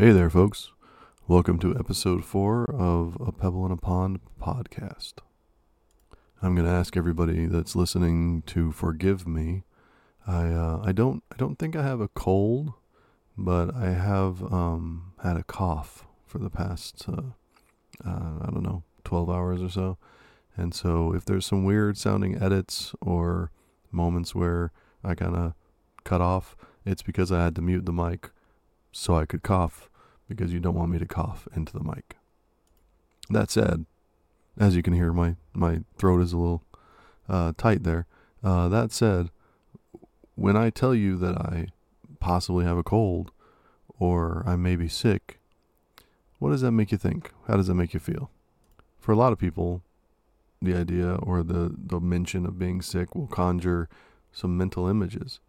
Hey there, folks. Welcome to episode four of A Pebble in a Pond podcast. I'm going to ask everybody that's listening to forgive me. I uh, I don't I don't think I have a cold, but I have um, had a cough for the past uh, uh, I don't know 12 hours or so, and so if there's some weird sounding edits or moments where I kind of cut off, it's because I had to mute the mic so I could cough because you don't want me to cough into the mic. That said, as you can hear, my, my throat is a little uh, tight there. Uh, that said, when I tell you that I possibly have a cold or I may be sick, what does that make you think? How does that make you feel? For a lot of people, the idea or the, the mention of being sick will conjure some mental images.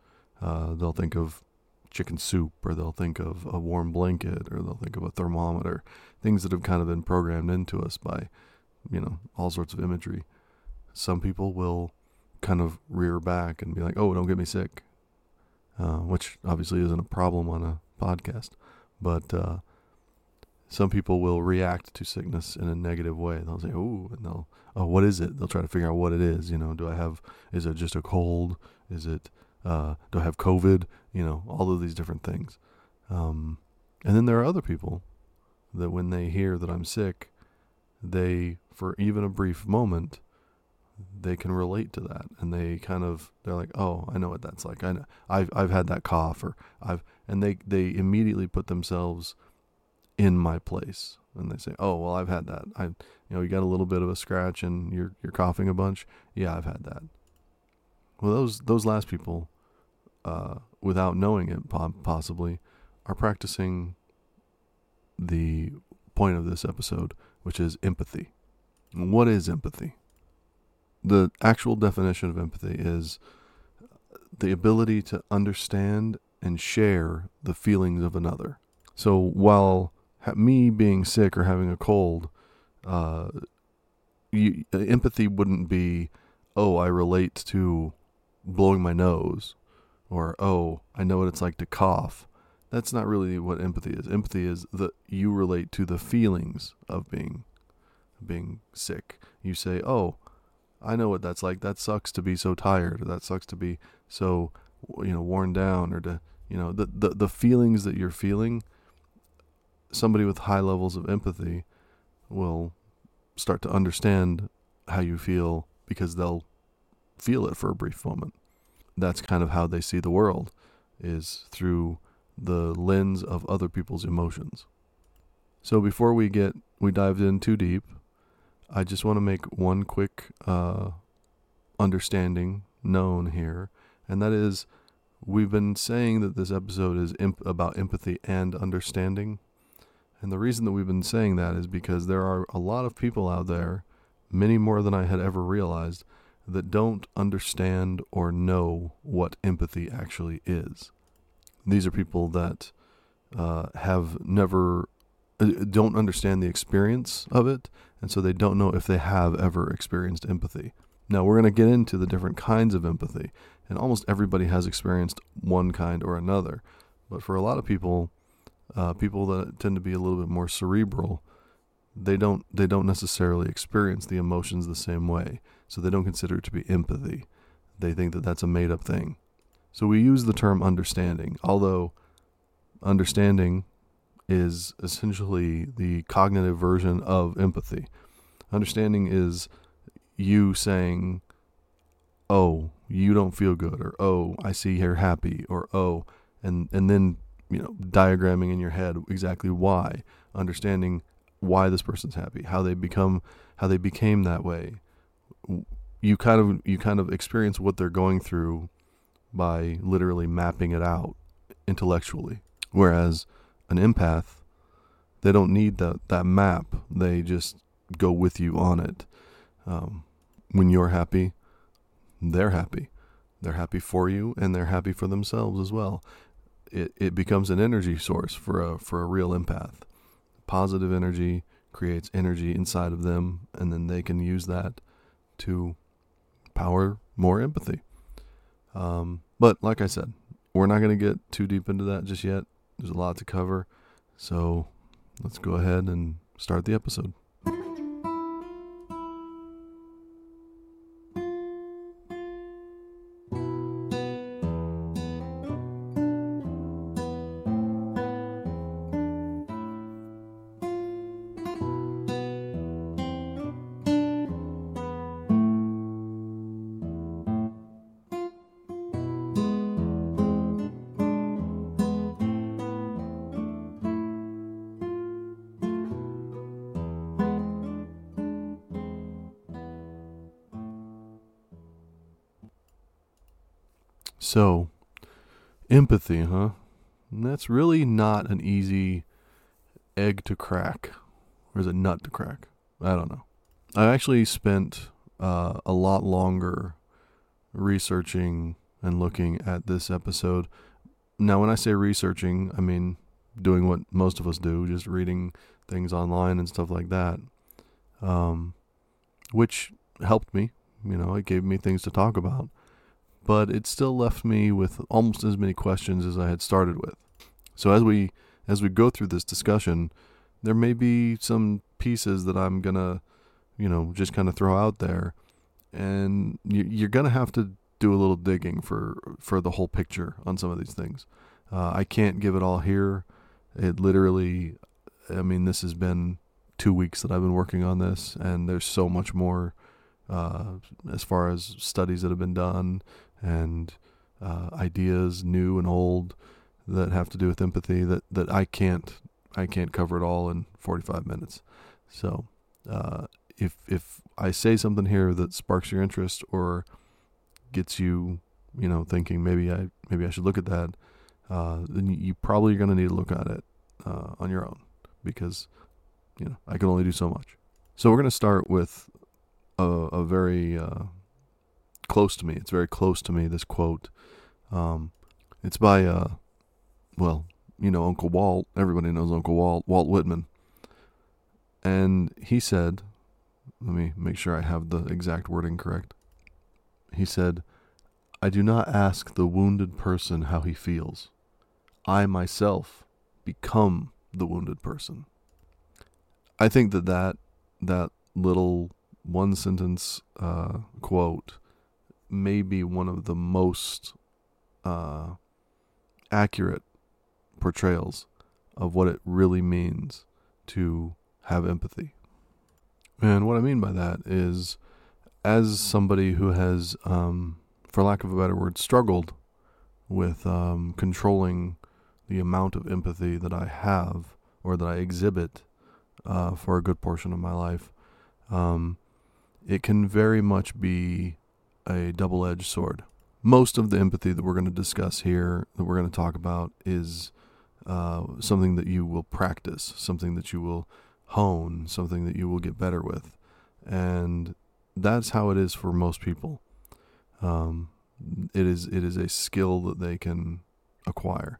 Uh, they'll think of chicken soup, or they'll think of a warm blanket, or they'll think of a thermometer, things that have kind of been programmed into us by, you know, all sorts of imagery. Some people will kind of rear back and be like, oh, don't get me sick, uh, which obviously isn't a problem on a podcast. But uh, some people will react to sickness in a negative way. They'll say, oh, and they'll, oh, what is it? They'll try to figure out what it is. You know, do I have, is it just a cold? Is it, uh, do I have COVID? You know, all of these different things. Um, and then there are other people that when they hear that I'm sick, they, for even a brief moment, they can relate to that. And they kind of they're like oh i know what that's like. I know i've i've had that cough or i've and they they immediately put themselves in my place. And they say oh well i've had that. I you know you got a little bit of a scratch and you're you're coughing a bunch. Yeah i've had that. Well those those last people uh, without knowing it possibly are practicing the point of this episode which is empathy. What is empathy? The actual definition of empathy is the ability to understand and share the feelings of another. So while me being sick or having a cold, uh, you, empathy wouldn't be, oh, I relate to blowing my nose, or oh, I know what it's like to cough. That's not really what empathy is. Empathy is that you relate to the feelings of being being sick. You say, oh, I know what that's like. That sucks to be so tired, or that sucks to be so you know worn down, or to you know the the, the feelings that you're feeling. Somebody with high levels of empathy will start to understand how you feel because they'll feel it for a brief moment. That's kind of how they see the world, is through the lens of other people's emotions. So before we get we dived in too deep, I just want to make one quick uh, understanding known here, and that is we've been saying that this episode is imp- about empathy and understanding. And the reason that we've been saying that is because there are a lot of people out there, many more than I had ever realized, that don't understand or know what empathy actually is. These are people that uh, have never uh, don't understand the experience of it, and so they don't know if they have ever experienced empathy. Now, we're going to get into the different kinds of empathy, and almost everybody has experienced one kind or another. But for a lot of people, uh, people that tend to be a little bit more cerebral, they don't they don't necessarily experience the emotions the same way, so they don't consider it to be empathy. They think that that's a made up thing. So we use the term understanding, although understanding is essentially the cognitive version of empathy. Understanding is you saying, "Oh, you don't feel good," or "Oh, I see you're happy," or "Oh," and and then you know diagramming in your head exactly why, understanding why this person's happy, how they become, how they became that way. You kind of you kind of experience what they're going through by literally mapping it out intellectually, whereas an empath, they don't need that that map. They just go with you on it. Um, when you're happy, they're happy. They're happy for you, and they're happy for themselves as well. It it becomes an energy source for a for a real empath. Positive energy creates energy inside of them, and then they can use that to power more empathy. Um, but like I said, we're not going to get too deep into that just yet. There's a lot to cover. So let's go ahead and start the episode. So, empathy, huh? That's really not an easy egg to crack. Or is it nut to crack? I don't know. I actually spent uh, a lot longer researching and looking at this episode. Now, when I say researching, I mean doing what most of us do, just reading things online and stuff like that, um, which helped me. You know, it gave me things to talk about but it still left me with almost as many questions as I had started with. So as we as we go through this discussion, there may be some pieces that I'm gonna, you know, just kind of throw out there, and you, are gonna have to do a little digging for for the whole picture on some of these things. Uh, I can't give it all here. It literally, I mean, this has been two weeks that I've been working on this, and there's so much more uh, as far as studies that have been done and uh, ideas, new and old, that have to do with empathy that, that I can't I can't cover it all in 45 minutes. So uh, if if I say something here that sparks your interest or gets you you know thinking maybe I maybe I should look at that, uh, then you probably are going to need to look at it uh, on your own because you know I can only do so much. So we're going to start with a, a very uh, close to me. It's very close to me. This quote. Um, it's by uh, well, you know Uncle Walt. Everybody knows Uncle Walt. Walt Whitman. And he said, let me make sure I have the exact wording correct. He said, I do not ask the wounded person how he feels. I myself become the wounded person. I think that that, that little one sentence uh, quote may be one of the most uh, accurate portrayals of what it really means to have empathy. And what I mean by that is, as somebody who has, um, for lack of a better word, struggled with um, controlling the amount of empathy that I have or that I exhibit uh, for a good portion of my life, um, it can very much be a double edged sword. Most of the empathy that we're going to discuss here, that we're going to talk about, is uh, something that you will practice, something that you will hone, something that you will get better with. And that's how it is for most people. Um, it is it is a skill that they can acquire,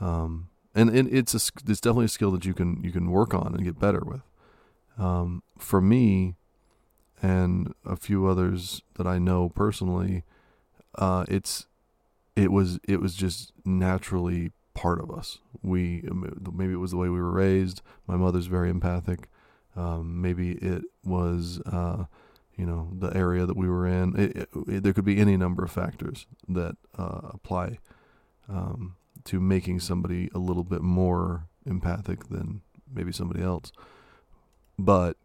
um, and, and it's a it's definitely a skill that you can you can work on and get better with. Um, for me, and a few others that I know personally, uh, it's it was it was just naturally part of us. We maybe it was the way we were raised. My mother's very empathic. Um, maybe it was uh, you know the area that we were in. It, it, it, there could be any number of factors that uh, apply um, to making somebody a little bit more empathic than maybe somebody else. But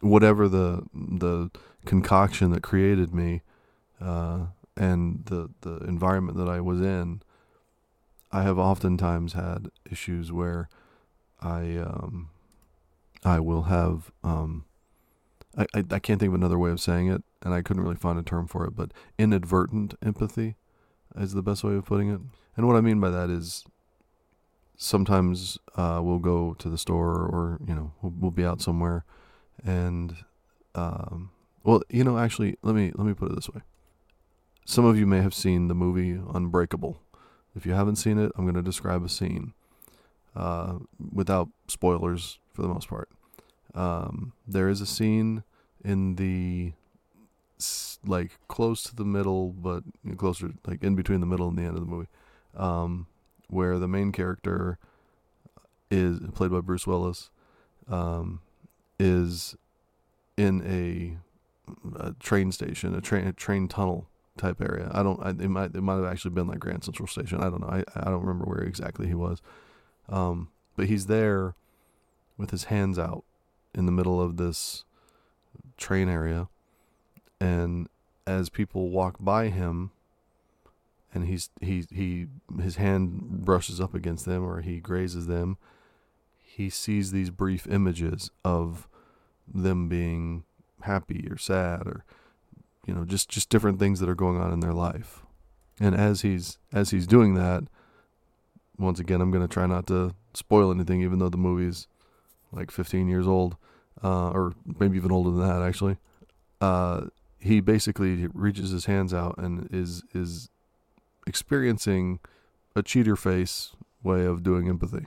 whatever the the concoction that created me uh, and the the environment that I was in, I have oftentimes had issues where I um, I will have um, I, I, I can't think of another way of saying it, and I couldn't really find a term for it, but inadvertent empathy is the best way of putting it. And what I mean by that is sometimes uh, we'll go to the store or you know we'll, we'll be out somewhere and um, well, you know, actually, let me let me put it this way. Some of you may have seen the movie Unbreakable. If you haven't seen it, I'm going to describe a scene uh, without spoilers for the most part. Um, there is a scene in the like close to the middle, but closer, like in between the middle and the end of the movie, um, where the main character is played by Bruce Willis, um, is in a, a, train station, a train a train tunnel type area. I don't. I, it might it might have actually been like Grand Central Station. I don't know. I I don't remember where exactly he was. Um, but he's there with his hands out in the middle of this train area, and as people walk by him, and he's he he his hand brushes up against them or he grazes them he sees these brief images of them being happy or sad or you know just just different things that are going on in their life and as he's as he's doing that once again i'm going to try not to spoil anything even though the movie's like 15 years old uh, or maybe even older than that actually uh, he basically reaches his hands out and is is experiencing a cheater face way of doing empathy.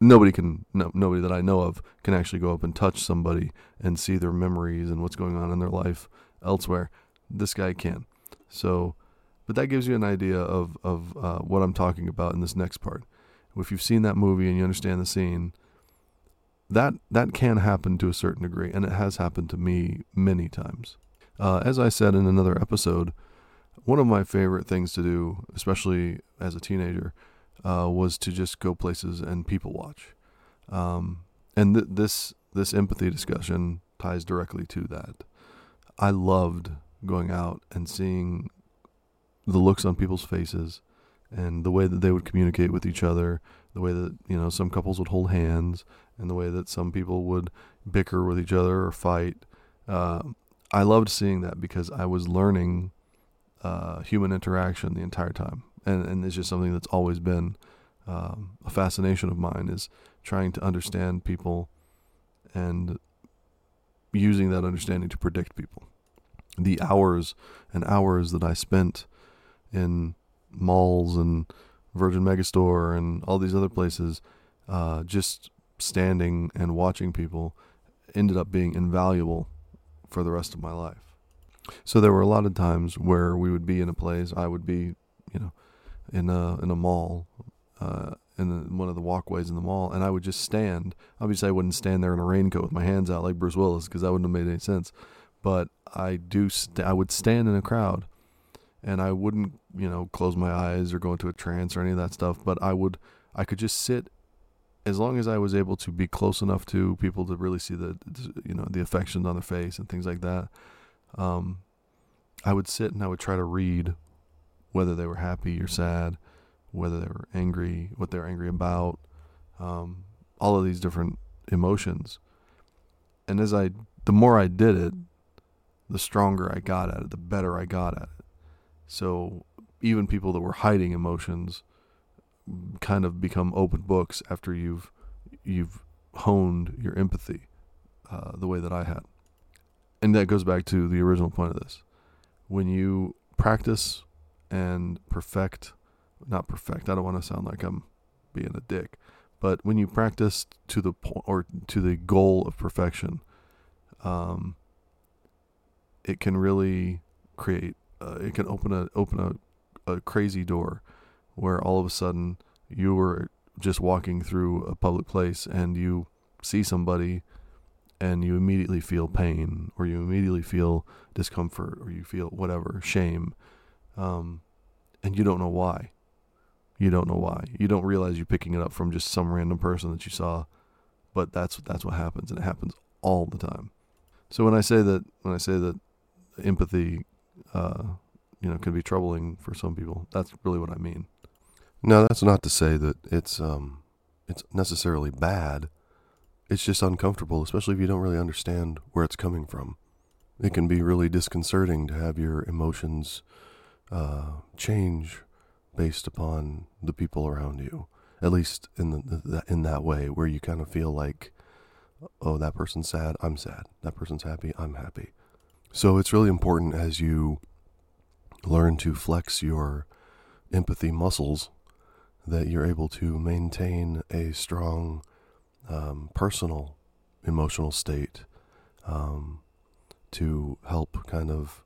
Nobody can, no, nobody that I know of can actually go up and touch somebody and see their memories and what's going on in their life elsewhere. This guy can. So, but that gives you an idea of of uh, what I'm talking about in this next part. If you've seen that movie and you understand the scene, that that can happen to a certain degree, and it has happened to me many times. Uh, as I said in another episode, one of my favorite things to do, especially as a teenager, uh, was to just go places and people watch. Um, and th- this this empathy discussion ties directly to that. I loved going out and seeing the looks on people's faces and the way that they would communicate with each other, the way that you know some couples would hold hands, and the way that some people would bicker with each other or fight. Uh, I loved seeing that because I was learning uh, human interaction the entire time, and and it's just something that's always been um, a fascination of mine is trying to understand people and using that understanding to predict people. The hours and hours that I spent in malls and Virgin Megastore and all these other places, uh, just standing and watching people, ended up being invaluable for the rest of my life. So there were a lot of times where we would be in a place. I would be, you know, in a in a mall, uh, in the, one of the walkways in the mall, and I would just stand. Obviously, I wouldn't stand there in a raincoat with my hands out like Bruce Willis because that wouldn't have made any sense. But I do. St- I would stand in a crowd, and I wouldn't, you know, close my eyes or go into a trance or any of that stuff. But I would. I could just sit as long as I was able to be close enough to people to really see the, you know, the affection on their face and things like that um, I would sit and I would try to read whether they were happy or sad, whether they were angry, what they were angry about, um, all of these different emotions. And as I, the more I did it, the stronger I got at it, the better I got at it. So even people that were hiding emotions kind of become open books after you've you've honed your empathy uh, the way that I had and that goes back to the original point of this. When you practice and perfect, not perfect, I don't want to sound like I'm being a dick, but when you practice to the point or to the goal of perfection, um, it can really create, uh, it can open a open a, a crazy door, where all of a sudden you were just walking through a public place and you see somebody and you immediately feel pain or you immediately feel discomfort or you feel whatever shame um, and you don't know why. You don't know why. You don't realize you're picking it up from just some random person that you saw but that's that's what happens and it happens all the time. So when i say that when i say that empathy uh, you know can be troubling for some people that's really what i mean. No that's not to say that it's um it's necessarily bad. It's just uncomfortable, especially if you don't really understand where it's coming from. It can be really disconcerting to have your emotions uh, change based upon the people around you. At least in the, in that way, where you kind of feel like, oh, that person's sad, I'm sad. That person's happy, I'm happy. So it's really important as you learn to flex your empathy muscles that you're able to maintain a strong um, personal emotional state um, to help kind of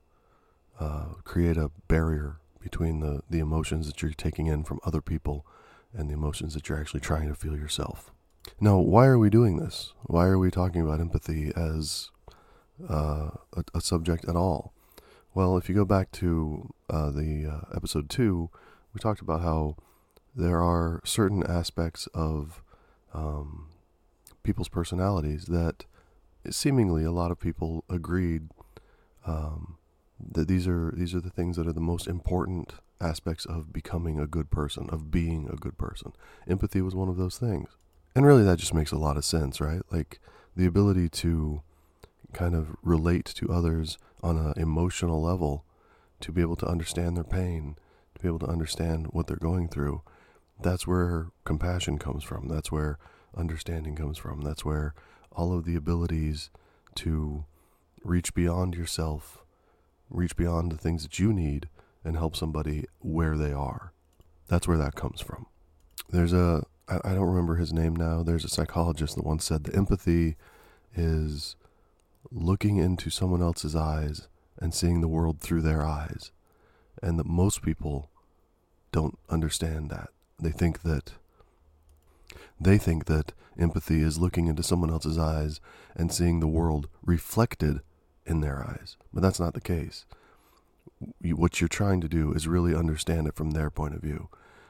uh, create a barrier between the, the emotions that you're taking in from other people and the emotions that you're actually trying to feel yourself. Now, why are we doing this? Why are we talking about empathy as uh, a, a, subject at all? Well, if you go back to uh, the uh, episode two, we talked about how there are certain aspects of um, people's personalities that seemingly a lot of people agreed um, that these are these are the things that are the most important aspects of becoming a good person, of being a good person. Empathy was one of those things. And really that just makes a lot of sense, right? Like the ability to kind of relate to others on an emotional level, to be able to understand their pain, to be able to understand what they're going through. That's where compassion comes from. That's where understanding comes from. That's where all of the abilities to reach beyond yourself, reach beyond the things that you need, and help somebody where they are. That's where that comes from. There's a, I, don't remember his name now, there's a psychologist that once said that empathy is looking into someone else's eyes and seeing the world through their eyes. And that most people don't understand that. They think that they think that empathy is looking into someone else's eyes and seeing the world reflected in their eyes. But that's not the case. You, what you're trying to do is really understand it from their point of view.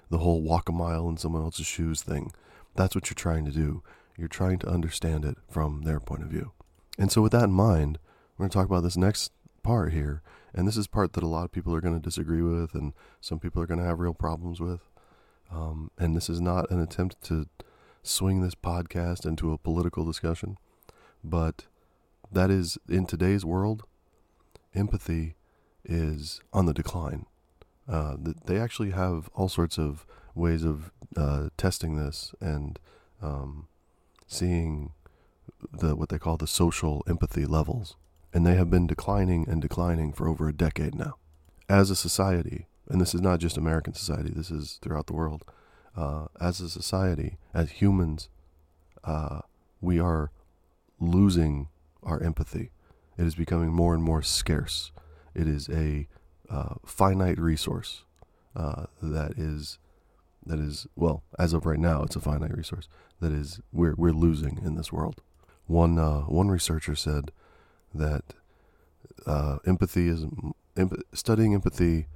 The whole walk a mile in someone else's shoes thing. That's what you're trying to do. You're trying to understand it from their point of view. And so, with that in mind, we're going to talk about this next part here. And this is part that a lot of people are going to disagree with, and some people are going to have real problems with. Um, and this is not an attempt to swing this podcast into a political discussion, but that is in today's world, empathy is on the decline. Uh, they actually have all sorts of ways of uh, testing this and um, seeing the what they call the social empathy levels, and they have been declining and declining for over a decade now. As a society, and this is not just American society, this is throughout the world. Uh, as a society, as humans, uh, we are losing our empathy. It is becoming more and more scarce. It is a uh, finite resource uh, that is that is well as of right now it's a finite resource that is we're we're losing in this world. One uh, one researcher said that uh, empathy is studying empathy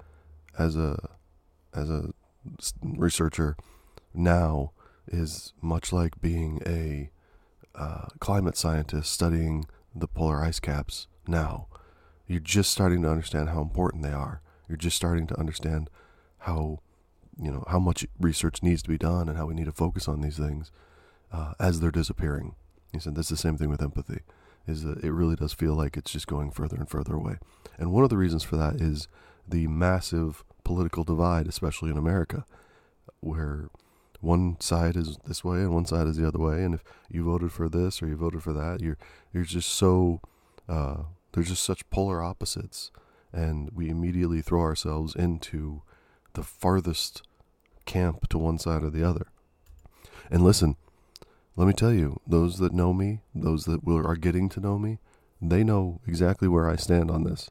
as a as a researcher now is much like being a uh, climate scientist studying the polar ice caps now. You're just starting to understand how important they are. You're just starting to understand how you know how much research needs to be done and how we need to focus on these things uh, as they're disappearing. He said that's the same thing with empathy, is that it really does feel like it's just going further and further away. And one of the reasons for that is the massive political divide, especially in America, where one side is this way and one side is the other way. And if you voted for this or you voted for that, you're you're just so uh, there's just such polar opposites, and we immediately throw ourselves into the farthest camp to one side or the other. And listen, let me tell you, those that know me, those that will, are getting to know me, they know exactly where I stand on this.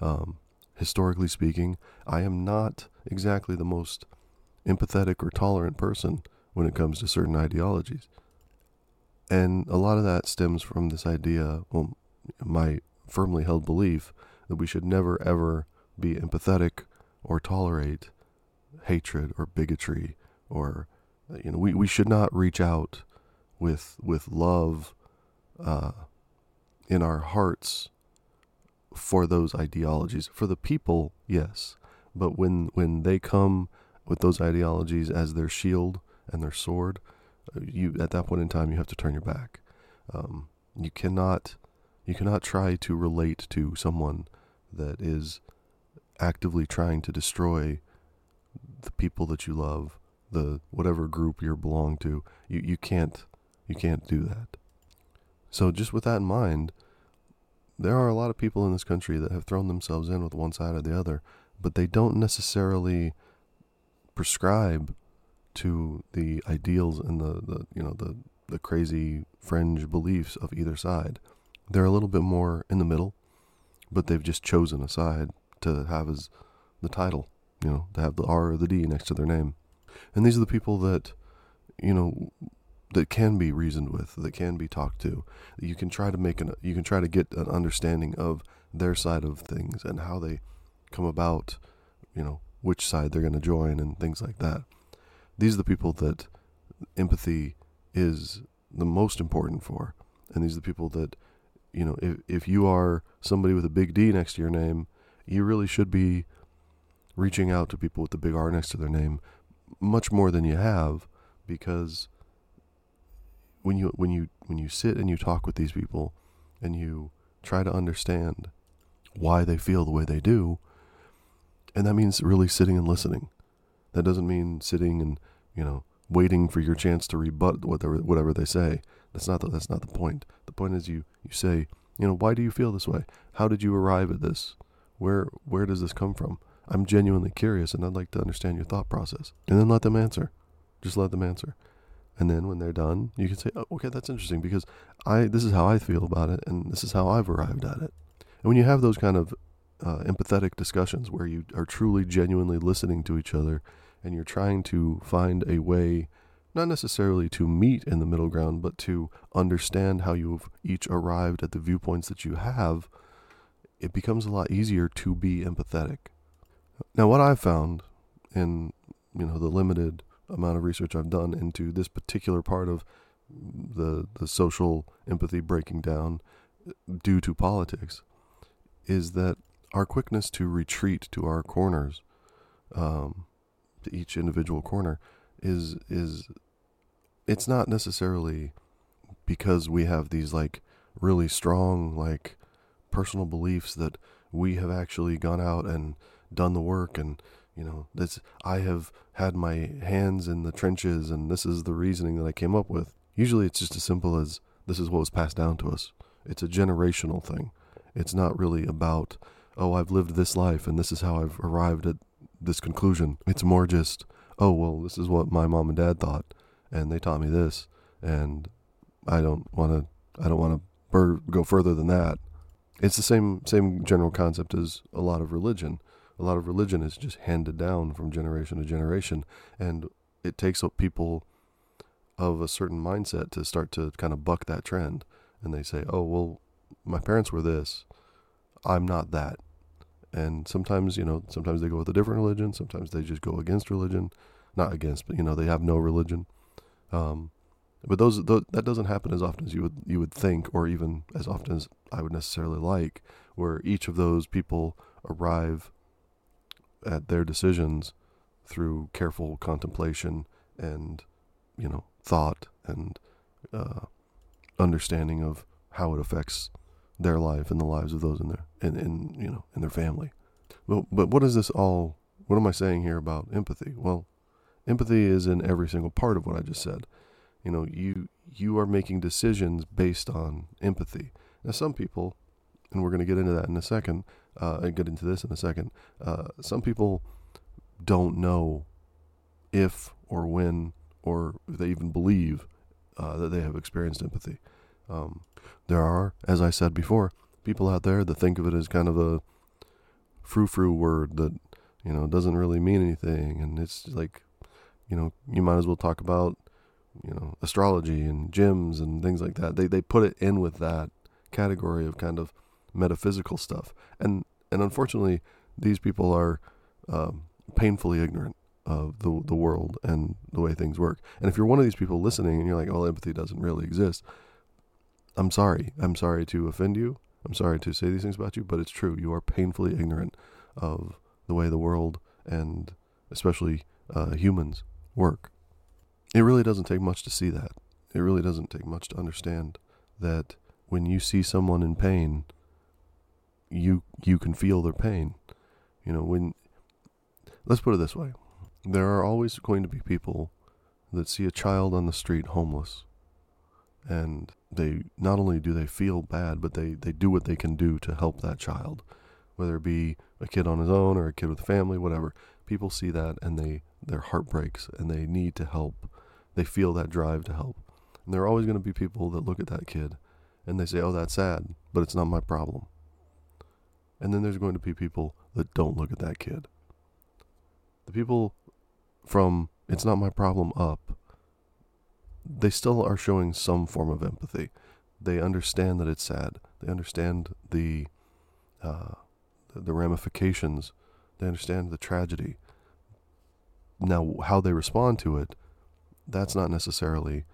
Um, historically speaking, I am not exactly the most empathetic or tolerant person when it comes to certain ideologies. And a lot of that stems from this idea, well, my firmly held belief that we should never ever be empathetic or tolerate hatred or bigotry or you know we, we should not reach out with with love uh, in our hearts for those ideologies for the people yes but when when they come with those ideologies as their shield and their sword, uh, you at that point in time you have to turn your back. Um, you cannot you cannot try to relate to someone that is actively trying to destroy the people that you love, the whatever group you're belong to. You you can't you can't do that. So just with that in mind, there are a lot of people in this country that have thrown themselves in with one side or the other, but they don't necessarily prescribe to the ideals and the, the you know the the crazy fringe beliefs of either side. They're a little bit more in the middle, but they've just chosen a side to have as the title, you know, to have the R or the D next to their name. And these are the people that, you know, that can be reasoned with, that can be talked to. You can try to make an, you can try to get an understanding of their side of things and how they come about, you know, which side they're going to join and things like that. These are the people that empathy is the most important for. And these are the people that, you know, if, if you are somebody with a big D next to your name, you really should be reaching out to people with the big R next to their name much more than you have because when you when you when you sit and you talk with these people and you try to understand why they feel the way they do and that means really sitting and listening that doesn't mean sitting and you know waiting for your chance to rebut whatever whatever they say that's not the, that's not the point the point is you you say you know why do you feel this way how did you arrive at this where where does this come from I'm genuinely curious and I'd like to understand your thought process. And then let them answer. Just let them answer. And then when they're done, you can say, oh, okay, that's interesting because I this is how I feel about it and this is how I've arrived at it. And when you have those kind of uh, empathetic discussions where you are truly genuinely listening to each other and you're trying to find a way not necessarily to meet in the middle ground but to understand how you've each arrived at the viewpoints that you have it becomes a lot easier to be empathetic. Now, what I've found in you know the limited amount of research I've done into this particular part of the the social empathy breaking down due to politics is that our quickness to retreat to our corners, um, to each individual corner, is is it's not necessarily because we have these like really strong like personal beliefs that we have actually gone out and done the work and you know this i have had my hands in the trenches and this is the reasoning that i came up with. Usually it's just as simple as this is what was passed down to us. It's a generational thing. It's not really about oh i've lived this life and this is how i've arrived at this conclusion it's more just oh well this is what my mom and dad thought and they taught me this and i don't want to i don't want to go further than that it's the same same general concept as a lot of religion a lot of religion is just handed down from generation to generation, and it takes people of a certain mindset to start to kind of buck that trend. And they say, "Oh, well, my parents were this. I'm not that." And sometimes, you know, sometimes they go with a different religion. Sometimes they just go against religion, not against, but you know, they have no religion. Um, but those, those, that doesn't happen as often as you would you would think, or even as often as I would necessarily like. Where each of those people arrive at their decisions through careful contemplation and you know thought and uh, understanding of how it affects their life and the lives of those in their in, in you know in their family. But but what is this all? What am I saying here about empathy? Well, empathy is in every single part of what I just said. You know, you you are making decisions based on empathy. Now, some people, and we're going to get into that in a second, uh, and get into this in a second. Uh, some people don't know if or when or if they even believe uh, that they have experienced empathy. Um, there are, as I said before, people out there that think of it as kind of a frou-frou word that you know doesn't really mean anything, and it's like you know you might as well talk about you know astrology and gyms and things like that. They they put it in with that category of kind of metaphysical stuff. And and unfortunately, these people are um, painfully ignorant of the the world and the way things work. And if you're one of these people listening and you're like, "Oh, empathy doesn't really exist," I'm sorry. I'm sorry to offend you. I'm sorry to say these things about you, but it's true. You are painfully ignorant of the way the world and especially uh, humans work. It really doesn't take much to see that. It really doesn't take much to understand that when you see someone in pain, you you can feel their pain. You know, when let's put it this way. There are always going to be people that see a child on the street homeless and they not only do they feel bad, but they, they do what they can do to help that child, whether it be a kid on his own or a kid with a family, whatever. People see that and they their heart breaks and they need to help. They feel that drive to help. And there are always going to be people that look at that kid and they say, "Oh, that's sad, but it's not my problem." And then there's going to be people that don't look at that kid. The people from it's not my problem up, they still are showing some form of empathy. They understand that it's sad. They understand the uh, the ramifications. They understand the tragedy. Now, how they respond to it, that's not necessarily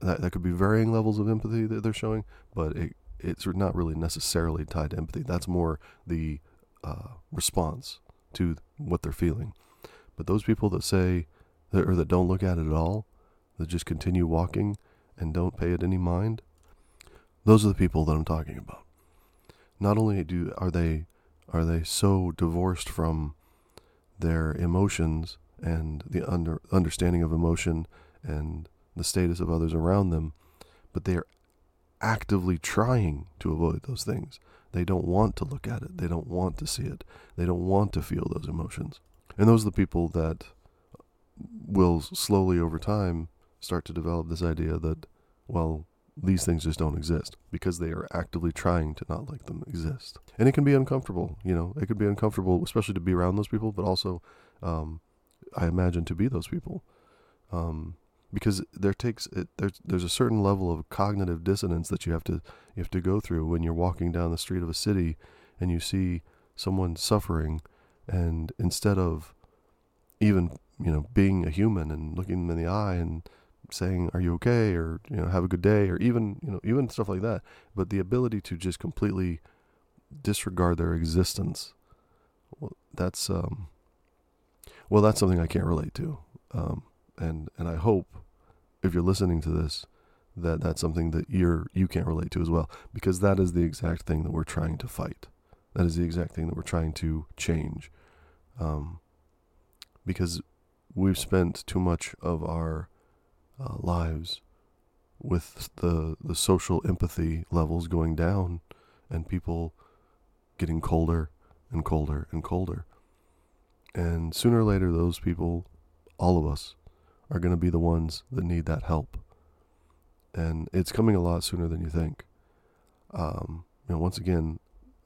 that. That could be varying levels of empathy that they're showing, but it it's not really necessarily tied to empathy. That's more the uh, response to what they're feeling. But those people that say or that don't look at it at all, that just continue walking and don't pay it any mind, those are the people that I'm talking about. Not only do are they are they so divorced from their emotions and the under, understanding of emotion and the status of others around them, but they are actively trying to avoid those things. They don't want to look at it. They don't want to see it. They don't want to feel those emotions. And those are the people that will slowly over time start to develop this idea that, well, these things just don't exist because they are actively trying to not let them exist. And it can be uncomfortable, you know, it can be uncomfortable, especially to be around those people, but also, um, I imagine, to be those people. Um, because there takes it, there's there's a certain level of cognitive dissonance that you have to you have to go through when you're walking down the street of a city and you see someone suffering and instead of even you know being a human and looking them in the eye and saying are you okay? or you know have a good day or even you know even stuff like that. But the ability to just completely disregard their existence well, that's um well that's something I can't relate to. Um and and I hope if you're listening to this that that's something that you're you can't relate to as well. Because that is the exact thing that we're trying to fight. That is the exact thing that we're trying to change. Um because we've spent too much of our uh, lives with the the social empathy levels going down and people getting colder and colder and colder. And sooner or later those people, all of us, are going to be the ones that need that help. And it's coming a lot sooner than you think. Um, you know, once again,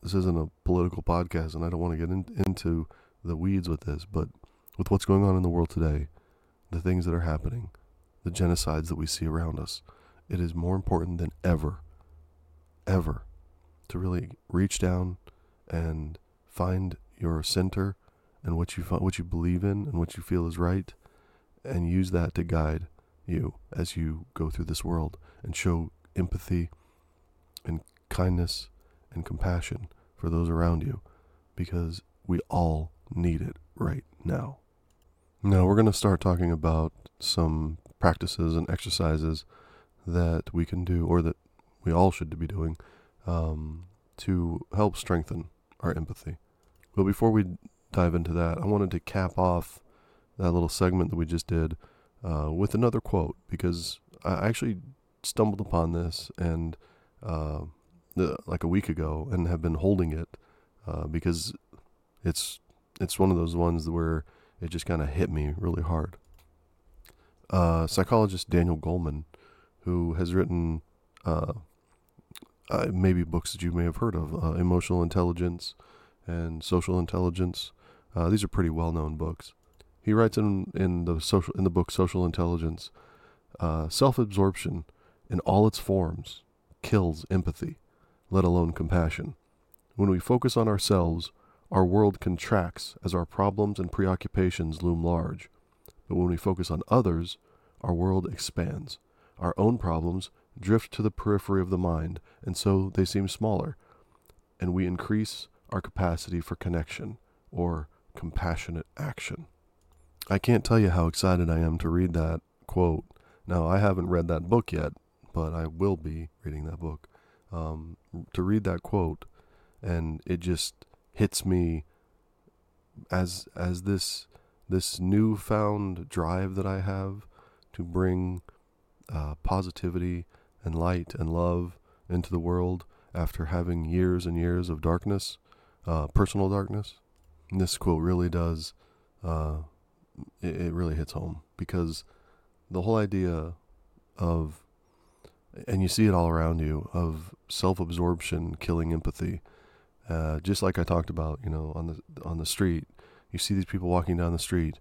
this isn't a political podcast, and I don't want to get in, into the weeds with this, but with what's going on in the world today, the things that are happening, the genocides that we see around us, it is more important than ever, ever, to really reach down and find your center and what you what you believe in and what you feel is right, and use that to guide you as you go through this world and show empathy and kindness and compassion for those around you, because we all need it right now. Now, we're going to start talking about some practices and exercises that we can do, or that we all should be doing, um, to help strengthen our empathy. But before we dive into that, I wanted to cap off that little segment that we just did uh, with another quote because I actually stumbled upon this and uh, the, like a week ago and have been holding it uh, because it's it's one of those ones where it just kind of hit me really hard. Uh, psychologist Daniel Goleman, who has written uh, uh, maybe books that you may have heard of, uh, Emotional Intelligence and Social Intelligence. Uh, these are pretty well-known books. He writes in in the social in the book Social Intelligence, uh, self-absorption in all its forms kills empathy, let alone compassion. When we focus on ourselves, our world contracts as our problems and preoccupations loom large. But when we focus on others, our world expands. Our own problems drift to the periphery of the mind, and so they seem smaller, and we increase our capacity for connection or compassionate action. I can't tell you how excited I am to read that quote. Now, I haven't read that book yet, but I will be reading that book. Um, to read that quote, and it just hits me as as this this newfound drive that I have to bring uh, positivity and light and love into the world after having years and years of darkness, uh, personal darkness. And this quote really does, uh, it, it really hits home because the whole idea of, and you see it all around you, of self absorption killing empathy uh, just like I talked about, you know, on the on the street, you see these people walking down the street,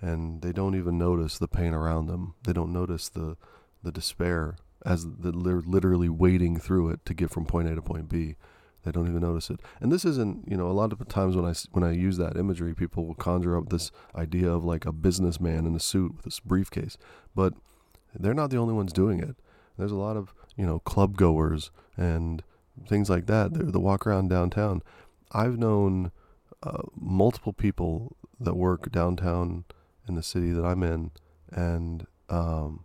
and they don't even notice the pain around them. They don't notice the the despair as they're literally wading through it to get from point A to point B. They don't even notice it. And this isn't, you know, a lot of times when I when I use that imagery, people will conjure up this idea of like a businessman in a suit with this briefcase, but they're not the only ones doing it. There's a lot of, you know, club goers and things like that that, that walk around downtown. I've known uh, multiple people that work downtown in the city that I'm in, and um,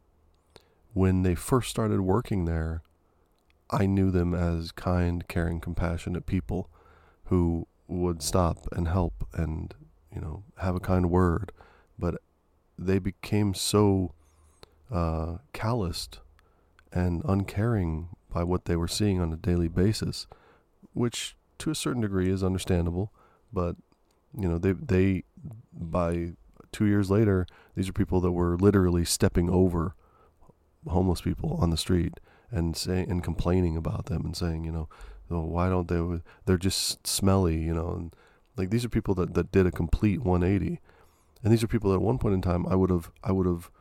when they first started working there, I knew them as kind, caring, compassionate people who would stop and help and you know have a kind word, but they became so uh, calloused and uncaring by what they were seeing on a daily basis, which to a certain degree is understandable, but you know they they by two years later these are people that were literally stepping over homeless people on the street and saying and complaining about them and saying you know oh, why don't they they're just smelly you know and like these are people that, that did a complete 180 and these are people that at one point in time I would have I would have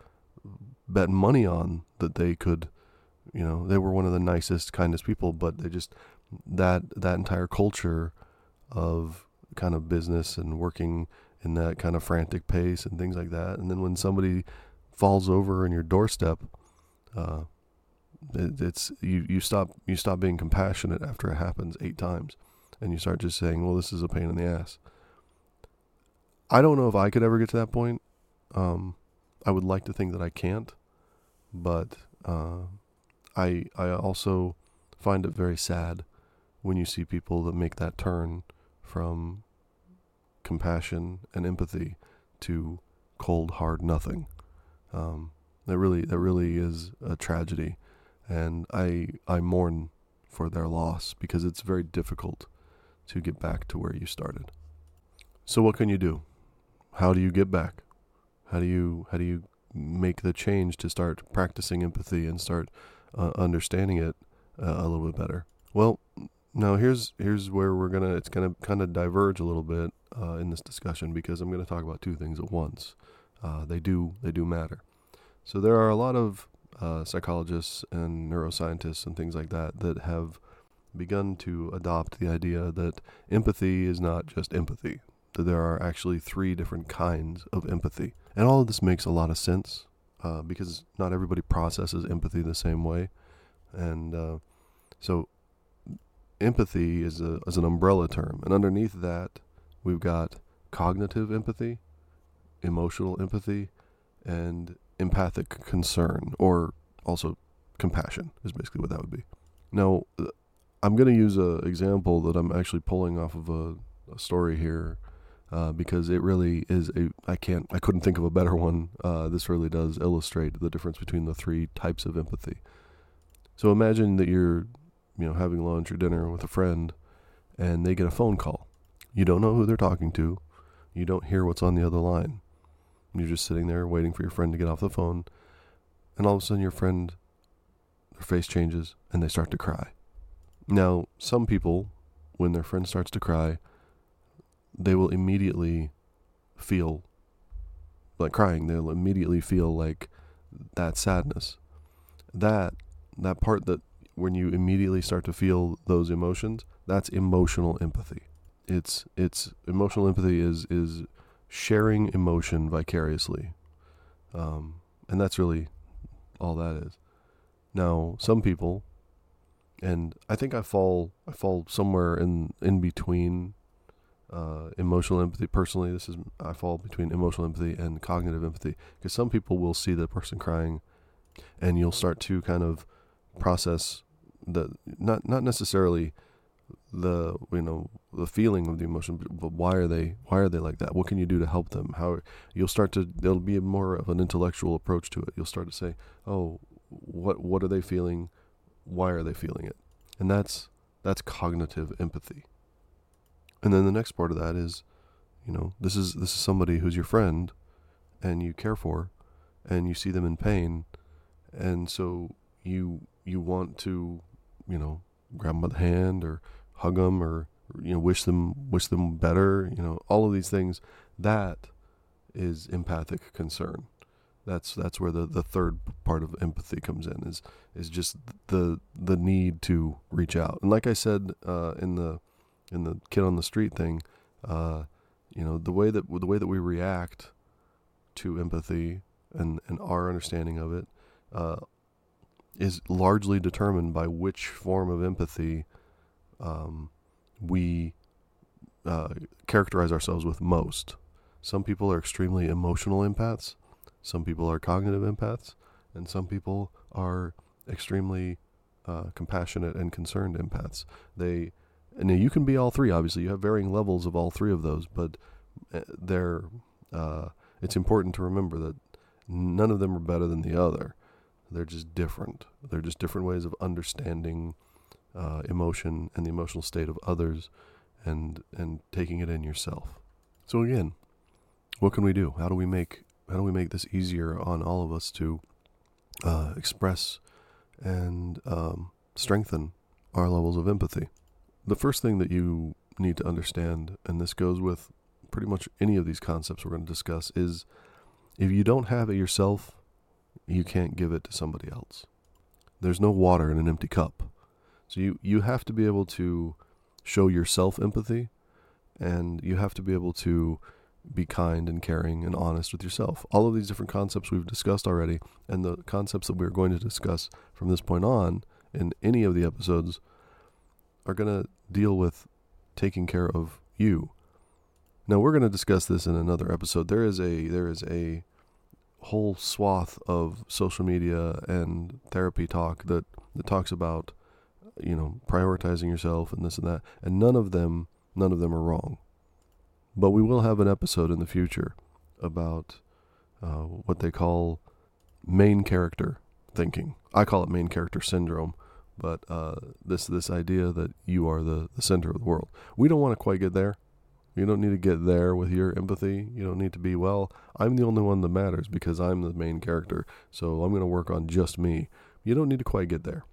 bet money on that they could you know they were one of the nicest kindest people but they just that that entire culture of kind of business and working in that kind of frantic pace and things like that. And then when somebody falls over in your doorstep uh, it, it's you you stop you stop being compassionate after it happens eight times and you start just saying well this is a pain in the ass. I don't know if i could ever get to that point. Um, i would like to think that i can't but uh, I I also find it very sad when you see people that make that turn from compassion and empathy to cold hard nothing. Um, that really that really is a tragedy, and I I mourn for their loss because it's very difficult to get back to where you started. So what can you do? How do you get back? How do you how do you make the change to start practicing empathy and start uh, understanding it uh, a little bit better. Well, now here's here's where we're gonna it's gonna kind of diverge a little bit uh, in this discussion because I'm gonna talk about two things at once. Uh, they do they do matter. So there are a lot of uh, psychologists and neuroscientists and things like that that have begun to adopt the idea that empathy is not just empathy. That there are actually three different kinds of empathy, and all of this makes a lot of sense uh, because not everybody processes empathy the same way, and uh, so empathy is a is an umbrella term, and underneath that we've got cognitive empathy, emotional empathy, and empathic concern, or also compassion is basically what that would be. Now, uh, I'm going to use an example that I'm actually pulling off of a, a story here uh, because it really is a I can't I couldn't think of a better one. Uh, this really does illustrate the difference between the three types of empathy. So imagine that you're you know having lunch or dinner with a friend, and they get a phone call. You don't know who they're talking to. You don't hear what's on the other line. You're just sitting there waiting for your friend to get off the phone, and all of a sudden your friend, their face changes and they start to cry. Now, some people, when their friend starts to cry, they will immediately feel like crying. They'll immediately feel like that sadness. That that part that when you immediately start to feel those emotions, that's emotional empathy. It's it's emotional empathy is is sharing emotion vicariously, um, and that's really all that is. Now, some people, and I think I fall I fall somewhere in in between uh, emotional empathy. Personally, this is I fall between emotional empathy and cognitive empathy because some people will see the person crying, and you'll start to kind of process the not not necessarily the you know the feeling of the emotion but why are they why are they like that? What can you do to help them? How you'll start to there'll be more of an intellectual approach to it. You'll start to say oh what what are they feeling? Why are they feeling it? And that's that's cognitive empathy. And then the next part of that is, you know, this is this is somebody who's your friend and you care for and you see them in pain. And so you you want to, you know, grab them by the hand or hug them or you know wish them wish them better, you know, all of these things that is empathic concern. That's that's where the, the third part of empathy comes in is is just the the need to reach out. And like I said uh, in the in the kid on the street thing, uh, you know the way that the way that we react to empathy and and our understanding of it uh, is largely determined by which form of empathy um, we uh, characterize ourselves with most. Some people are extremely emotional empaths, some people are cognitive empaths, and some people are extremely uh, compassionate and concerned empaths. They, and you can be all three. Obviously, you have varying levels of all three of those, but uh, they're. Uh, it's important to remember that none of them are better than the other. They're just different. They're just different ways of understanding uh, emotion and the emotional state of others, and and taking it in yourself. So again, what can we do? How do we make how do we make this easier on all of us to uh, express and um, strengthen our levels of empathy? The first thing that you need to understand, and this goes with pretty much any of these concepts we're going to discuss, is if you don't have it yourself, you can't give it to somebody else. There's no water in an empty cup. So you, you have to be able to show yourself empathy and you have to be able to be kind and caring and honest with yourself. All of these different concepts we've discussed already, and the concepts that we're going to discuss from this point on in any of the episodes are going to deal with taking care of you. Now we're going to discuss this in another episode. There is a there is a whole swath of social media and therapy talk that that talks about you know prioritizing yourself and this and that and none of them none of them are wrong but we will have an episode in the future about uh, what they call main character thinking. I call it main character syndrome, but uh, this this idea that you are the, the center of the world. We don't want to quite get there. You don't need to get there with your empathy. You don't need to be, well, I'm the only one that matters because I'm the main character, so I'm going to work on just me. You don't need to quite get there.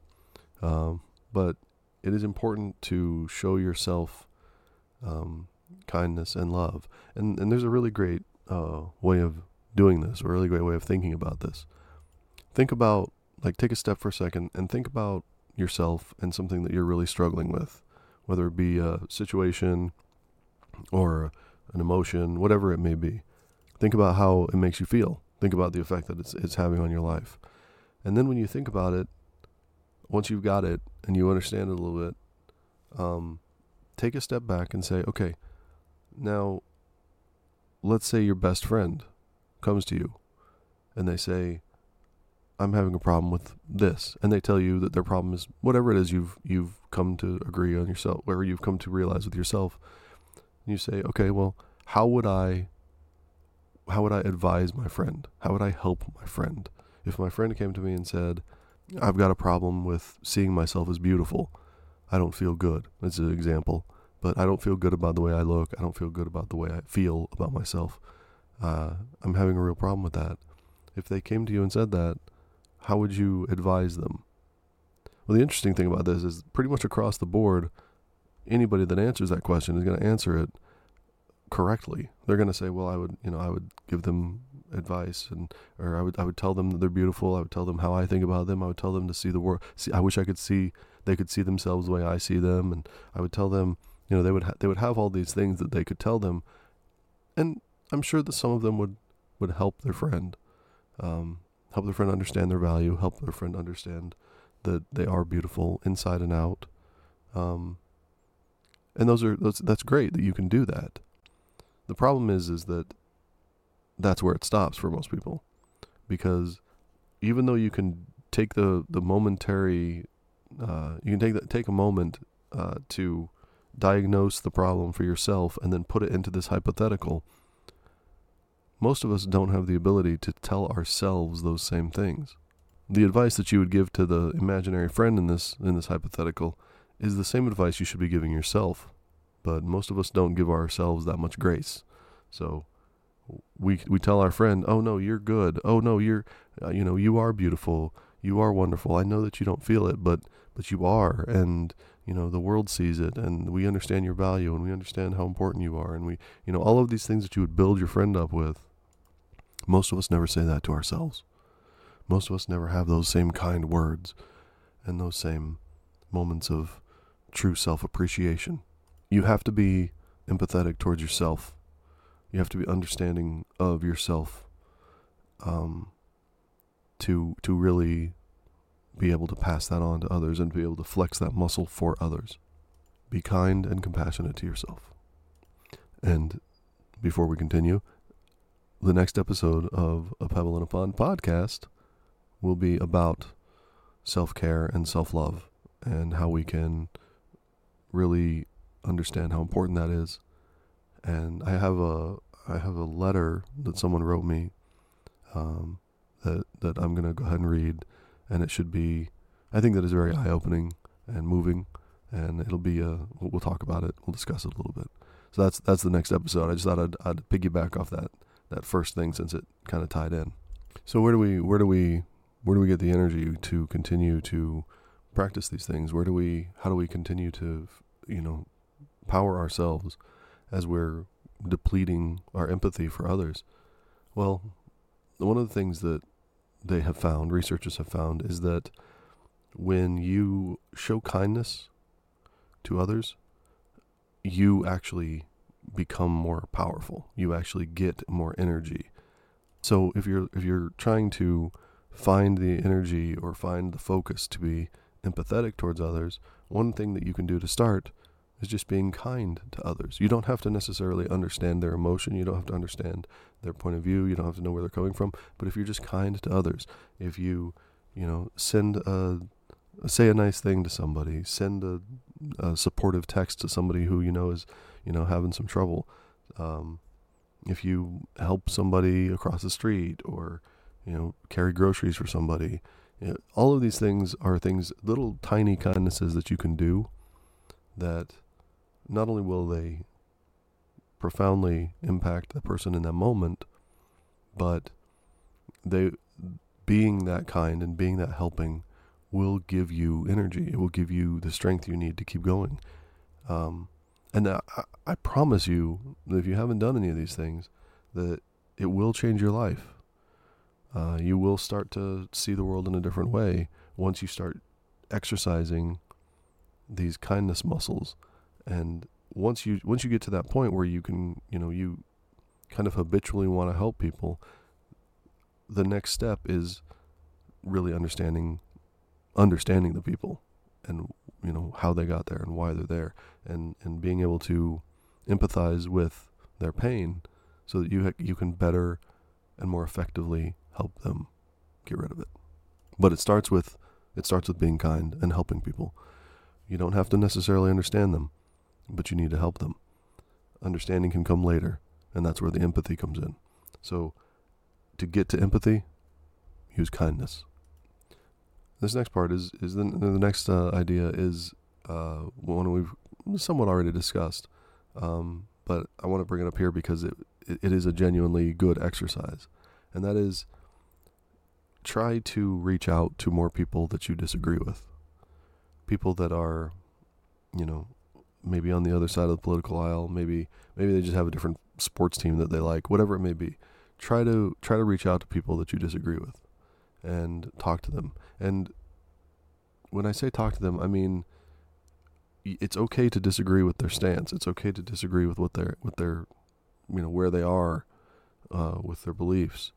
Um, but it is important to show yourself um, kindness, and love. And and there's a really great uh, way of doing this, a really great way of thinking about this. Think about like take a step for a second and think about yourself and something that you're really struggling with, whether it be a situation or an emotion, whatever it may be. Think about how it makes you feel. Think about the effect that it's, it's having on your life. And then when you think about it, once you've got it and you understand it a little bit, um, take a step back and say, okay, now, let's say your best friend comes to you and they say, I'm having a problem with this, and they tell you that their problem is whatever it is you've you've come to agree on yourself, whatever you've come to realize with yourself. And you say, okay, well, how would I how would I advise my friend? How would I help my friend? If my friend came to me and said, I've got a problem with seeing myself as beautiful, I don't feel good. That's an example but I don't feel good about the way I look. I don't feel good about the way I feel about myself. Uh, I'm having a real problem with that. If they came to you and said that, how would you advise them? Well, the interesting thing about this is pretty much across the board, anybody that answers that question is going to answer it correctly. They're going to say, "Well, I would, you know, I would give them advice and or I would I would tell them that they're beautiful. I would tell them how I think about them. I would tell them to see the world. See, I wish I could see they could see themselves the way I see them and I would tell them you know, they would ha- they would have all these things that they could tell them, and I'm sure that some of them would would help their friend, um, help their friend understand their value, help their friend understand that they are beautiful inside and out. Um, and those are those, that's great that you can do that. The problem is is that that's where it stops for most people, because even though you can take the the momentary, uh, you can take that take a moment uh, to diagnose the problem for yourself and then put it into this hypothetical, most of us don't have the ability to tell ourselves those same things. The advice that you would give to the imaginary friend in this in this hypothetical is the same advice you should be giving yourself. But most of us don't give ourselves that much grace. So we we tell our friend, "Oh no, you're good. Oh no, you're uh, you know, you are beautiful. You are wonderful. I know that you don't feel it, but but you are and you know the world sees it and we understand your value and we understand how important you are and we you know all of these things that you would build your friend up with Most of us never say that to ourselves. Most of us never have those same kind words and those same moments of true self appreciation. You have to be empathetic towards yourself. You have to be understanding of yourself um, to to really be able to pass that on to others and be able to flex that muscle for others. Be kind and compassionate to yourself. And before we continue, the next episode of A Pebble in a Pond podcast will be about self care and self love and how we can really understand how important that is. And I have a I have a letter that someone wrote me um, that that I'm gonna go ahead and read, and it should be I think that is very eye opening and moving, and it'll be a we'll talk about it. We'll discuss it a little bit. So that's that's the next episode. I just thought I'd, I'd piggyback off that that first thing since it kind of tied in. So where do we where do we where do we get the energy to continue to practice these things? Where do we how do we continue to you know power ourselves as we're depleting our empathy for others? Well, one of the things that they have found, researchers have found, is that when you show kindness to others, you actually become more powerful. You actually get more energy. So if you're if you're trying to find the energy or find the focus to be empathetic towards others, one thing that you can do to start is just being kind to others. You don't have to necessarily understand their emotion, you don't have to understand their point of view, you don't have to know where they're coming from, but if you're just kind to others, if you, you know, send a say a nice thing to somebody, send a, a supportive text to somebody who you know is, you know, having some trouble. Um, if you help somebody across the street or, you know, carry groceries for somebody, you know, all of these things are things, little tiny kindnesses that you can do that not only will they profoundly impact the person in that moment, but they being that kind and being that helping will give you energy. It will give you the strength you need to keep going. Um, and I, I promise you if you haven't done any of these things, that it will change your life. Uh, you will start to see the world in a different way once you start exercising these kindness muscles and once you once you get to that point where you can you know you kind of habitually want to help people the next step is really understanding understanding the people and you know how they got there and why they're there. And and being able to empathize with their pain so that you ha- you can better and more effectively help them get rid of it. But it starts with it starts with being kind and helping people. You don't have to necessarily understand them but you need to help them. Understanding can come later and that's where the empathy comes in. So to get to empathy use kindness. This next part is is the the next uh, idea is uh, one we've somewhat already discussed, um, but I want to bring it up here because it, it it is a genuinely good exercise, and that is try to reach out to more people that you disagree with, people that are, you know, maybe on the other side of the political aisle, maybe maybe they just have a different sports team that they like, whatever it may be. Try to try to reach out to people that you disagree with and talk to them. And when I say talk to them, I mean it's okay to disagree with their stance. It's okay to disagree with what they're with their you know where they are uh, with their beliefs,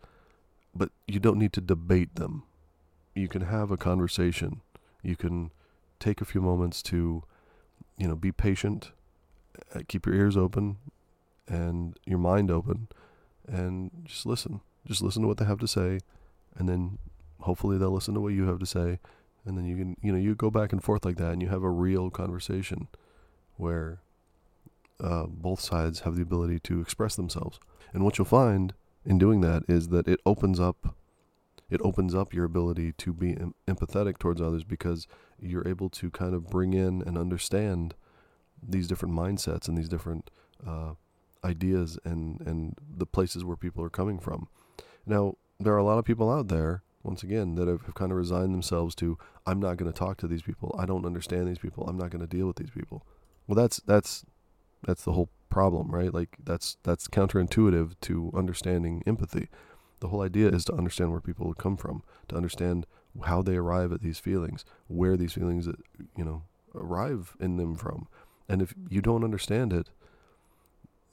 but you don't need to debate them. You can have a conversation. You can take a few moments to you know be patient, uh, keep your ears open, and your mind open, and just listen. Just listen to what they have to say, and then hopefully they'll listen to what you have to say and then you can you know you go back and forth like that and you have a real conversation where uh, both sides have the ability to express themselves and what you'll find in doing that is that it opens up it opens up your ability to be em- empathetic towards others because you're able to kind of bring in and understand these different mindsets and these different uh, ideas and and the places where people are coming from now there are a lot of people out there once again, that have, have kind of resigned themselves to I'm not going to talk to these people. I don't understand these people. I'm not going to deal with these people. Well, that's that's that's the whole problem, right? Like that's that's counterintuitive to understanding empathy. The whole idea is to understand where people come from, to understand how they arrive at these feelings, where these feelings, uh, you know, arrive in them from. And if you don't understand it,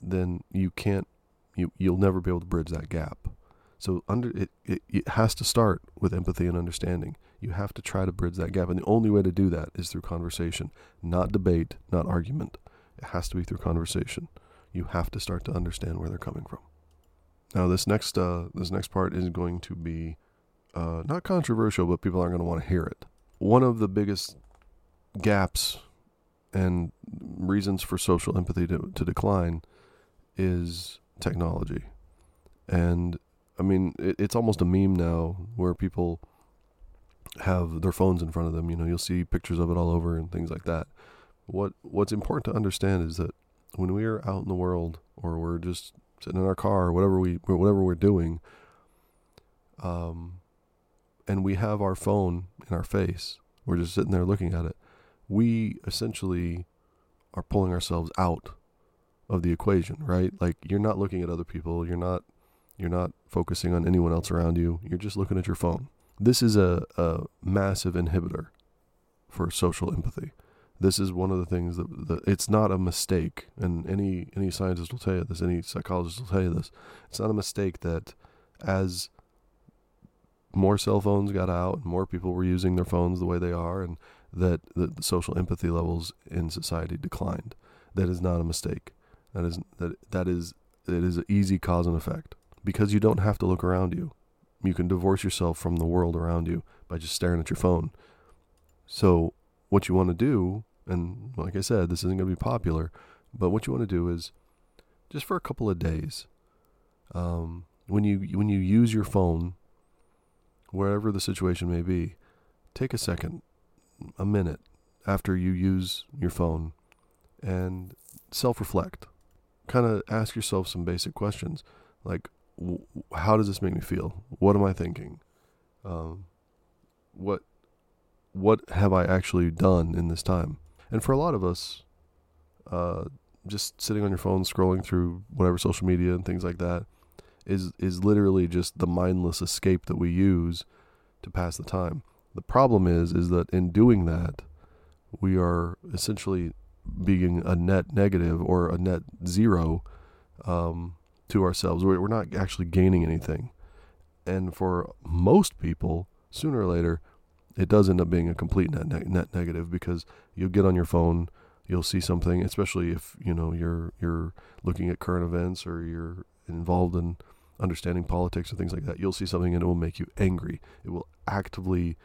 then you can't, you you'll never be able to bridge that gap. So under it, it, it has to start with empathy and understanding. You have to try to bridge that gap, and the only way to do that is through conversation, not debate, not argument. It has to be through conversation. You have to start to understand where they're coming from. Now, this next uh, this next part is going to be uh, not controversial, but people aren't going to want to hear it. One of the biggest gaps and reasons for social empathy to, to decline is technology. And I mean, it, it's almost a meme now where people have their phones in front of them. You know, you'll see pictures of it all over and things like that. What What's important to understand is that when we are out in the world or we're just sitting in our car or whatever we whatever we're doing, um, and we have our phone in our face, we're just sitting there looking at it. We essentially are pulling ourselves out of the equation, right? Like you're not looking at other people, you're not you're not focusing on anyone else around you. You're just looking at your phone. This is a, a massive inhibitor for social empathy. This is one of the things that, that it's not a mistake, and any any scientist will tell you this, any psychologist will tell you this. It's not a mistake that as more cell phones got out, and more people were using their phones the way they are, and that the, social empathy levels in society declined. That is not a mistake. That is that that is it is an easy cause and effect because you don't have to look around you. You can divorce yourself from the world around you by just staring at your phone. So, what you want to do, and like I said, this isn't going to be popular, but what you want to do is just for a couple of days, um, when you when you use your phone, wherever the situation may be, take a second, a minute after you use your phone, and self-reflect. Kind of ask yourself some basic questions, like how does this make me feel? What am I thinking? Um, what what have I actually done in this time? And for a lot of us, uh, just sitting on your phone, scrolling through whatever social media and things like that, is is literally just the mindless escape that we use to pass the time. The problem is is that in doing that, we are essentially being a net negative or a net zero um, to ourselves. We're not actually gaining anything. And for most people, sooner or later, it does end up being a complete net, ne- net negative because you'll get on your phone, you'll see something, especially if you know you're you're looking at current events or you're involved in understanding politics or things like that. You'll see something and it will make you angry. It will actively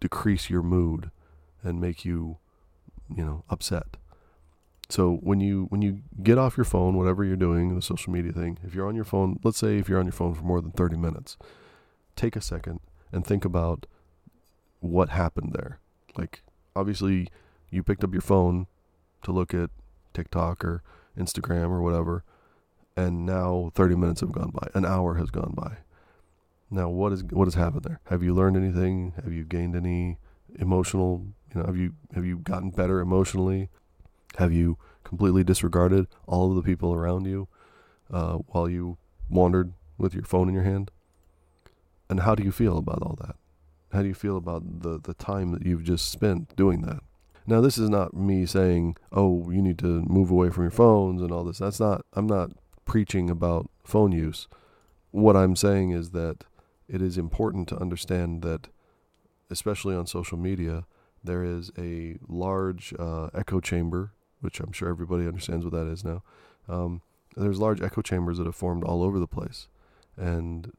decrease your mood and make you, you know, upset. So when you when you get off your phone, whatever you're doing, the social media thing, if you're on your phone, let's say if you're on your phone for more than 30 minutes, take a second and think about what happened there. Like obviously you picked up your phone to look at TikTok or Instagram or whatever, and now 30 minutes have gone by. An hour has gone by. Now what is what has happened there? Have you learned anything? Have you gained any emotional, you know, have you have you gotten better emotionally? Have you completely disregarded all of the people around you uh, while you wandered with your phone in your hand? And how do you feel about all that? How do you feel about the, the time that you've just spent doing that? Now, this is not me saying, oh, you need to move away from your phones and all this. That's not, I'm not preaching about phone use. What I'm saying is that it is important to understand that, especially on social media, there is a large uh, echo chamber which I'm sure everybody understands what that is now. Um, there's large echo chambers that have formed all over the place, and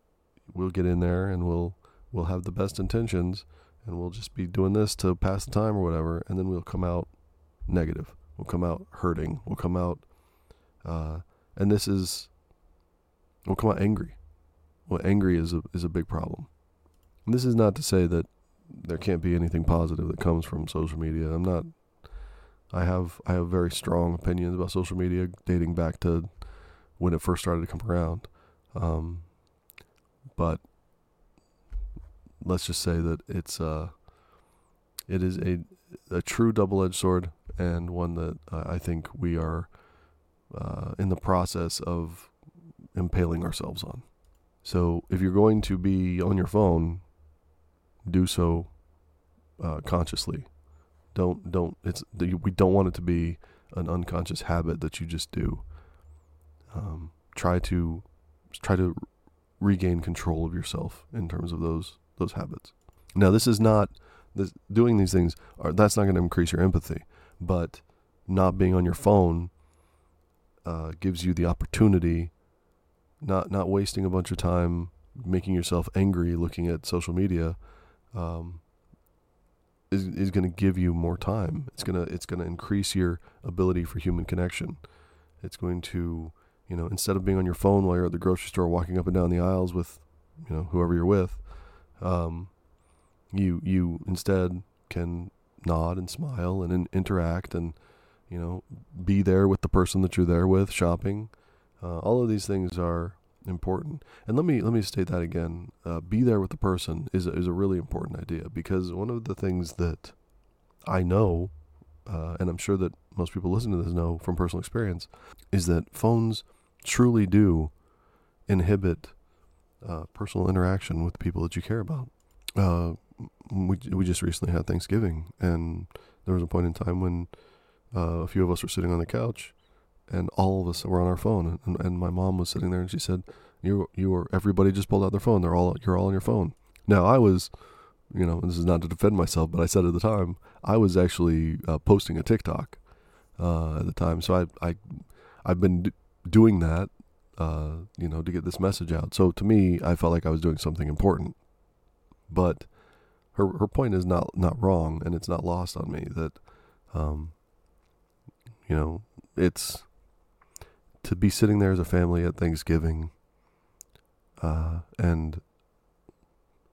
we'll get in there and we'll we'll have the best intentions, and we'll just be doing this to pass the time or whatever, and then we'll come out negative. We'll come out hurting. We'll come out, uh, and this is we'll come on, angry. Well, angry is a is a big problem. And this is not to say that there can't be anything positive that comes from social media. I'm not I have I have very strong opinions about social media dating back to when it first started to come around. Um, but let's just say that it's uh, it is a a true double edged sword and one that uh, I think we are uh, in the process of impaling ourselves on. So if you're going to be on your phone, do so uh, consciously. Don't don't it's we don't want it to be an unconscious habit that you just do. Um, try to try to regain control of yourself in terms of those those habits. Now, this is not this, doing these things are that's not going to increase your empathy, but not being on your phone uh, gives you the opportunity, not not wasting a bunch of time making yourself angry looking at social media, um, is is going to give you more time. It's gonna it's gonna increase your ability for human connection. It's going to you know instead of being on your phone while you're at the grocery store walking up and down the aisles with you know whoever you're with, um, you you instead can nod and smile and in, interact and you know be there with the person that you're there with shopping. Uh, all of these things are important. And let me let me state that again. Uh, be there with the person is a, is a really important idea because one of the things that I know, uh, and I'm sure that most people listening to this know from personal experience, is that phones truly do inhibit uh, personal interaction with people that you care about. Uh, we we just recently had Thanksgiving, and there was a point in time when uh, a few of us were sitting on the couch, and all of us were on our phone, and, and my mom was sitting there, and she said, "You you were everybody just pulled out their phone. They're all you're all on your phone." Now I was, you know, this is not to defend myself, but I said at the time I was actually uh, posting a TikTok uh, at the time, so I I I've been d- doing that, uh, you know, to get this message out. So to me, I felt like I was doing something important, but her her point is not not wrong, and it's not lost on me that, um, you know, it's to be sitting there as a family at Thanksgiving, uh, and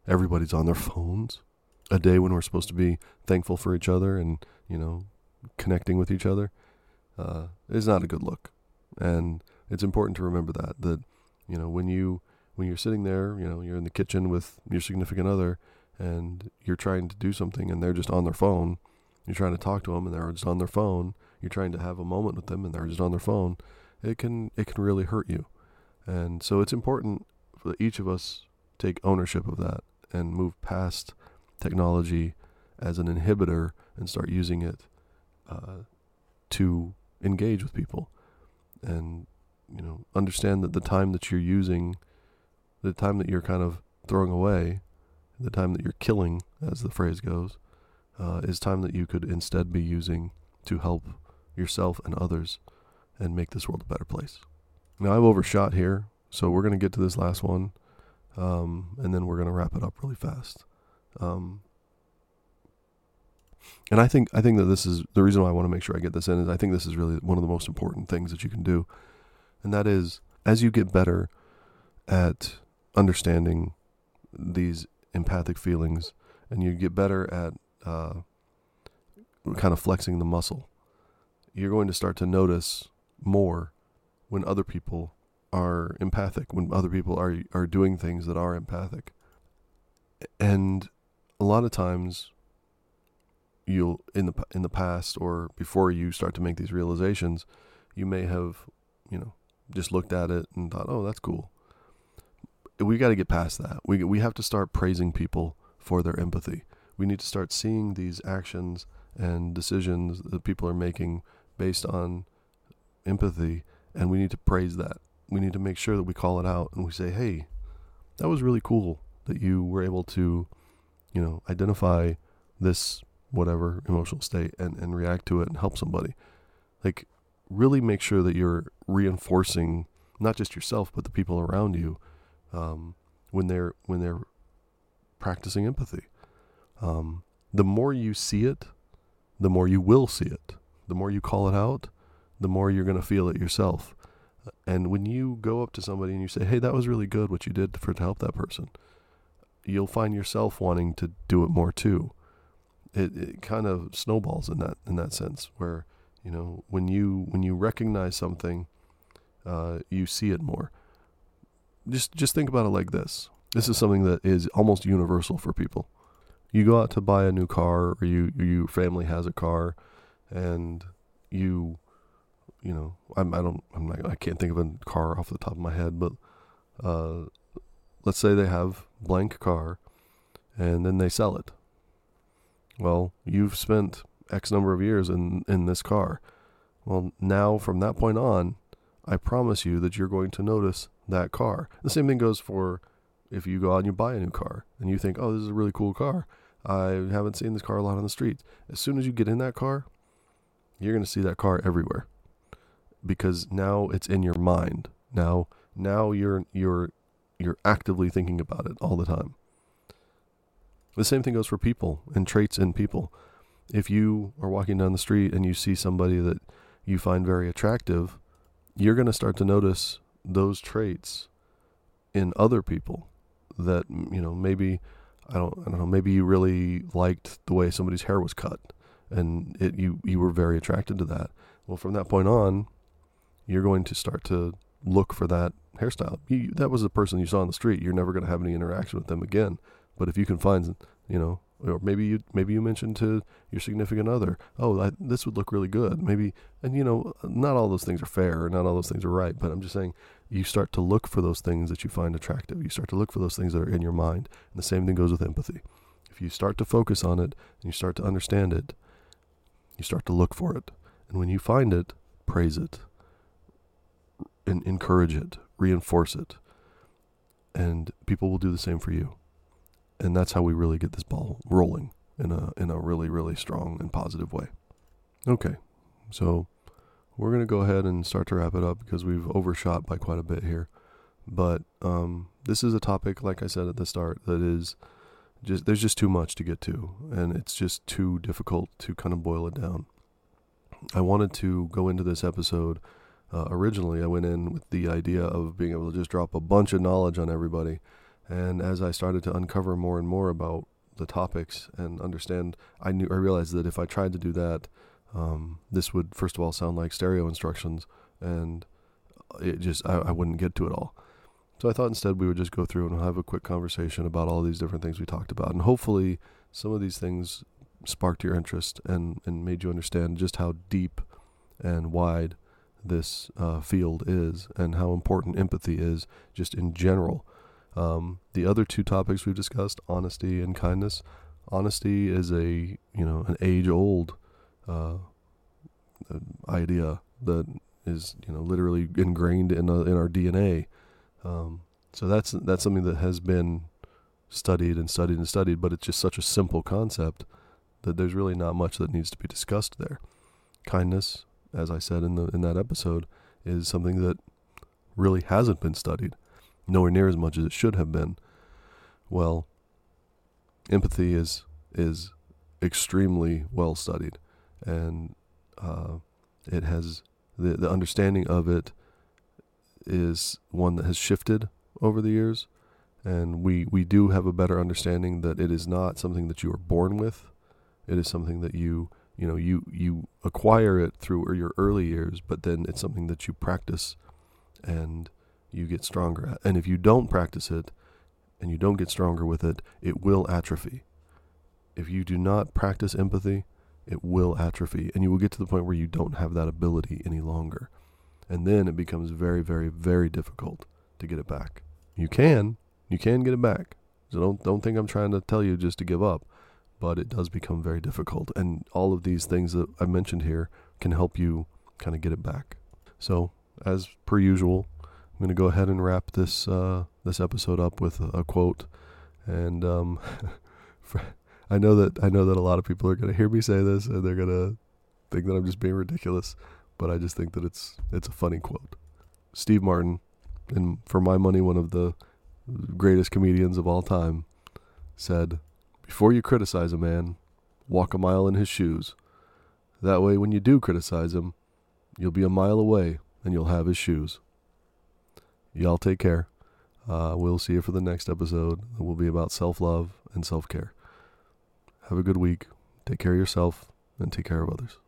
everybody's on their phones. A day when we're supposed to be thankful for each other and you know connecting with each other uh, is not a good look, and it's important to remember that that you know when you when you're sitting there, you know, you're in the kitchen with your significant other and you're trying to do something and they're just on their phone. You're trying to talk to them and they're just on their phone. You're trying to have a moment with them and they're just on their phone. It can it can really hurt you. And so it's important for each of us take ownership of that and move past technology as an inhibitor and start using it uh, to engage with people and you know understand that the time that you're using the time that you're kind of throwing away the time that you're killing, as the phrase goes, uh, is time that you could instead be using to help yourself and others and make this world a better place. Now, I've overshot here, so we're going to get to this last one, um, and then we're going to wrap it up really fast. Um, and I think I think that this is the reason why I want to make sure I get this in is I think this is really one of the most important things that you can do, and that is as you get better at understanding these empathic feelings, and you get better at uh, kind of flexing the muscle, you're going to start to notice more when other people are empathic, when other people are are doing things that are empathic. And a lot of times you'll in the in the past or before you start to make these realizations, you may have, you know, just looked at it and thought, "Oh, that's cool." we got to get past that. We we have to start praising people for their empathy. We need to start seeing these actions and decisions that people are making based on empathy, and we need to praise that. We need to make sure that we call it out and we say, "Hey, that was really cool that you were able to, you know, identify this whatever emotional state and and react to it and help somebody." Like really make sure that you're reinforcing not just yourself but the people around you um, when they're when they're practicing empathy. Um, the more you see it, the more you will see it. The more you call it out, the more you're going to feel it yourself. And when you go up to somebody and you say, "Hey, that was really good what you did for to help that person," you'll find yourself wanting to do it more too. It, it kind of snowballs in that in that sense, where you know when you when you recognize something, uh, you see it more just just think about it like this. This is something that is almost universal for people. You go out to buy a new car, or you your family has a car, and you, you know, I'm I don't I'm not I can't think of a car off the top of my head, but uh, let's say they have blank car and then they sell it. Well, you've spent X number of years in, in this car. Well, now from that point on, I promise you that you're going to notice that car. The same thing goes for if you go out and you buy a new car and you think, oh, this is a really cool car. I haven't seen this car a lot on the streets. As soon as you get in that car, you're going to see that car everywhere because now it's in your mind. Now, now you're you're you're actively thinking about it all the time. The same thing goes for people and traits in people. If you are walking down the street and you see somebody that you find very attractive, you're going to start to notice those traits in other people that you know maybe I don't I don't know maybe you really liked the way somebody's hair was cut and it you you were very attracted to that. Well, from that point on, you're going to start to look for that hairstyle. You, that was the person you saw on the street. You're never going to have any interaction with them again. But if you can find, you know, or maybe you maybe you mentioned to your significant other, oh, I, this would look really good. Maybe, and you know, not all those things are fair, not all those things are right. But I'm just saying, you start to look for those things that you find attractive. You start to look for those things that are in your mind. And the same thing goes with empathy. If you start to focus on it and you start to understand it, you start to look for it. And when you find it, praise it and encourage it, reinforce it. And people will do the same for you. And that's how we really get this ball rolling in a in a really really strong and positive way. Okay. So we're going to go ahead and start to wrap it up because we've overshot by quite a bit here. But um, this is a topic, like I said at the start, that is just there's just too much to get to, and it's just too difficult to kind of boil it down. I wanted to go into this episode uh, originally, I went in with the idea of being able to just drop a bunch of knowledge on everybody. And as I started to uncover more and more about the topics and understand, I knew I realized that if I tried to do that, um, this would first of all sound like stereo instructions, and it just I, I wouldn't get to it all. So I thought instead we would just go through and have a quick conversation about all these different things we talked about, and hopefully some of these things sparked your interest and and made you understand just how deep and wide this uh, field is and how important empathy is just in general. Um, the other two topics we've discussed, honesty and kindness. Honesty is a you know an age old uh, idea that is you know literally ingrained in a, in our DNA. Um, so that's that's something that has been studied and studied and studied, but it's just such a simple concept that there's really not much that needs to be discussed there. Kindness as I said in the in that episode, is something that really hasn't been studied, nowhere near as much as it should have been. Well, empathy is is extremely well studied, and uh, it has the the understanding of it is one that has shifted over the years, and we we do have a better understanding that it is not something that you are born with. It is something that you you know you you acquire it through your early years but then it's something that you practice and you get stronger at and if you don't practice it and you don't get stronger with it it will atrophy. If you do not practice empathy it will atrophy and you will get to the point where you don't have that ability any longer and then it becomes very very very difficult to get it back you can you can get it back so don't don't think i'm trying to tell you just to give up but it does become very difficult. And all of these things that I mentioned here can help you kind of get it back. So, as per usual, I'm going to go ahead and wrap this uh, this episode up with a, a quote. And um, I know that I know that a lot of people are going to hear me say this, and they're going to think that I'm just being ridiculous. But I just think that it's it's a funny quote. Steve Martin, and for my money, one of the greatest comedians of all time, said, before you criticize a man, walk a mile in his shoes. That way, when you do criticize him, you'll be a mile away and you'll have his shoes. Y'all take care. Uh, we'll see you for the next episode. It will be about self love and self care. Have a good week. Take care of yourself and take care of others.